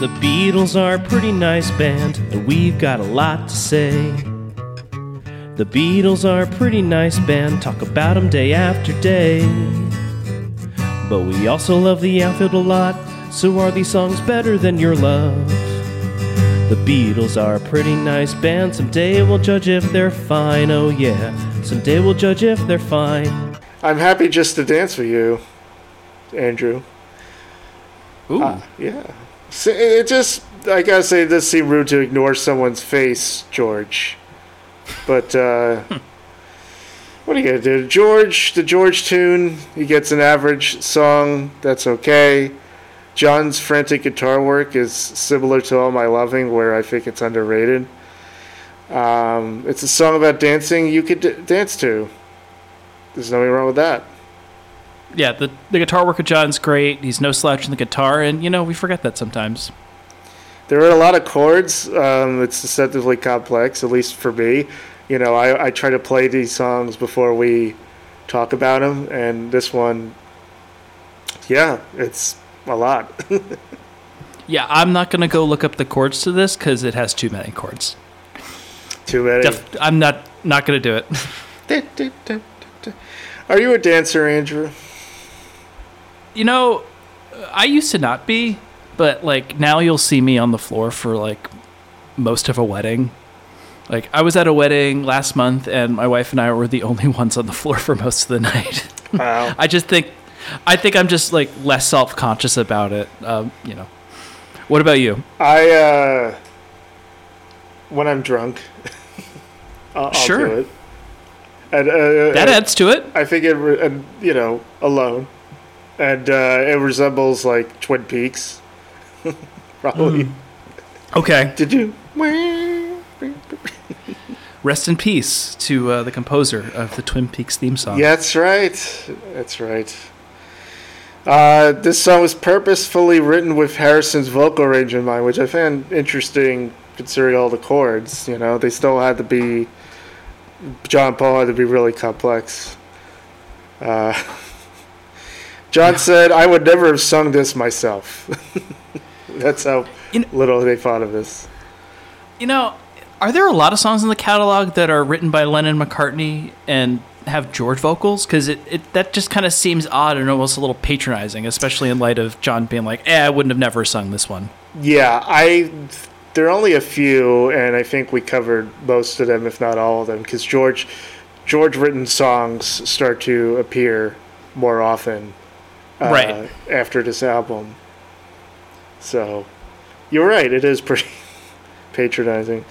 The Beatles are a pretty nice band, and we've got a lot to say. The Beatles are a pretty nice band, talk about 'em day after day. But we also love the outfield a lot, so are these songs better than your love? The Beatles are a pretty nice band, someday we'll judge if they're fine, oh yeah. Someday we'll judge if they're fine. I'm happy just to dance with you, Andrew. Ooh. Uh, yeah. So it just, I gotta say, it does seem rude to ignore someone's face, George. But, uh, what are you gonna do? George, the George tune, he gets an average song, that's okay. John's frantic guitar work is similar to All My Loving, where I think it's underrated. Um, it's a song about dancing you could d- dance to. There's nothing wrong with that. Yeah, the, the guitar work of John's great. He's no slouch in the guitar, and, you know, we forget that sometimes. There are a lot of chords. Um, it's deceptively complex, at least for me. You know, I, I try to play these songs before we talk about them, and this one, yeah, it's a lot. Yeah, I'm not going to go look up the chords to this because it has too many chords. Too many. Def- I'm not not going to do it. Are you a dancer, Andrew? You know, I used to not be, but like now you'll see me on the floor for like most of a wedding. Like I was at a wedding last month, and my wife and I were the only ones on the floor for most of the night. Wow. I just think, I think I'm just like less self conscious about it. Um, you know. What about you? I, uh, when I'm drunk, I'll, I'll Sure. do it. And, uh, That uh, adds to it. I think it, and you know, alone, and uh, it resembles like Twin Peaks. Probably. Okay. Did you? Rest in peace to uh, the composer of the Twin Peaks theme song. Yeah, that's right. That's right. Uh, this song was purposefully written with Harrison's vocal range in mind, which I found interesting considering all the chords. You know, they still had to be. John Paul had to be really complex. Uh, John said, I would never have sung this myself. That's how You kn- little they thought of this. You know, are there a lot of songs in the catalog that are written by Lennon McCartney and have George vocals? Because it, it that just kind of seems odd and almost a little patronizing, especially in light of John being like, "Eh, I wouldn't have never sung this one." Yeah, I. There are only a few, and I think we covered most of them, if not all of them, because George, George written songs start to appear more often, uh, Right. after this album. So, you're right. It is pretty patronizing.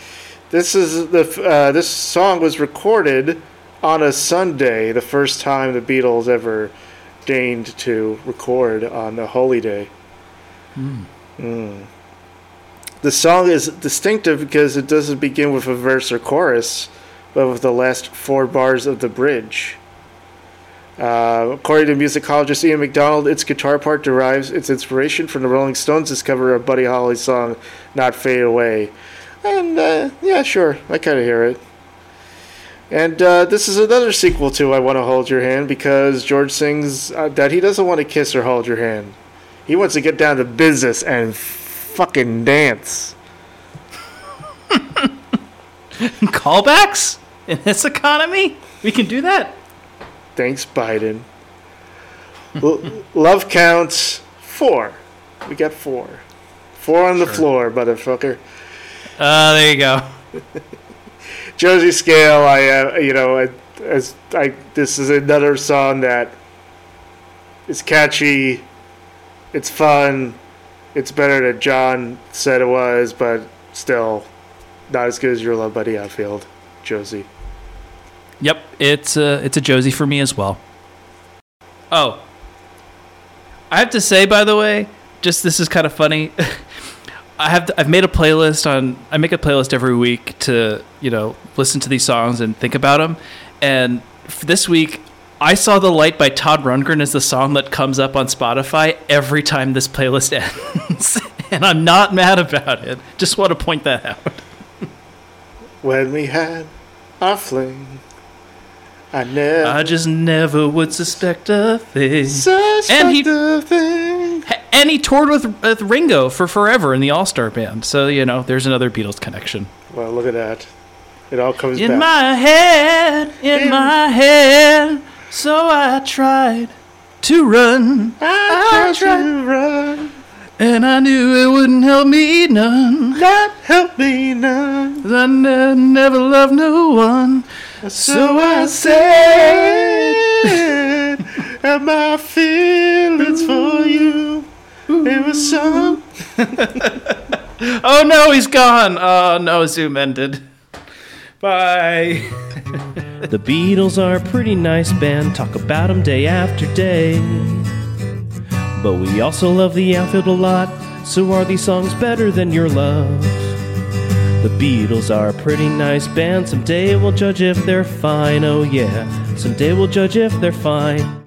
This is the uh, this song was recorded on a Sunday, the first time the Beatles ever deigned to record on a holy day. Mm. The song is distinctive because it doesn't begin with a verse or chorus, but with the last four bars of the bridge. Uh, according to musicologist Ian MacDonald, its guitar part derives its inspiration from the Rolling Stones' cover of Buddy Holly's song "Not Fade Away," and uh, yeah, sure, I kind of hear it. And uh, this is another sequel to "I Want to Hold Your Hand" because George sings uh, that he doesn't want to kiss or hold your hand. He wants to get down to business and fucking dance. Callbacks in this economy, we can do that. Thanks, Biden. Love counts four. We got four. Four on the floor, motherfucker. Uh, there you go. Josie Scale, I, uh, you know, I, as I, this is another song that is catchy. It's fun. It's better than John said it was, but still not as good as your love buddy outfield, Josie. Yep, it's a it's a Josie for me as well. Oh, I have to say, by the way, just this is kind of funny. I have I've made a playlist on I make a playlist every week to you know listen to these songs and think about them, and this week I saw the light by Todd Rundgren as the song that comes up on Spotify every time this playlist ends, and I'm not mad about it. Just want to point that out. When we had our fling, I never I just never would suspect a thing. suspect and he- a thing. and he toured with, with Ringo for forever in the All Star Band. So you know, there's another Beatles connection. Well, look at that. It all comes In back. my head, in In- my head. So I tried to run, I tried to run, and I knew it wouldn't help me none. not help me none. I ne- never loved no one. So I said, and my feelings for you. It was so. Oh no, he's gone. Oh no, Zoom ended. Bye. The Beatles are a pretty nice band, talk about them day after day. But we also love the outfield a lot, so are these songs better than your love? The Beatles are a pretty nice band, someday we'll judge if they're fine, oh yeah, someday we'll judge if they're fine.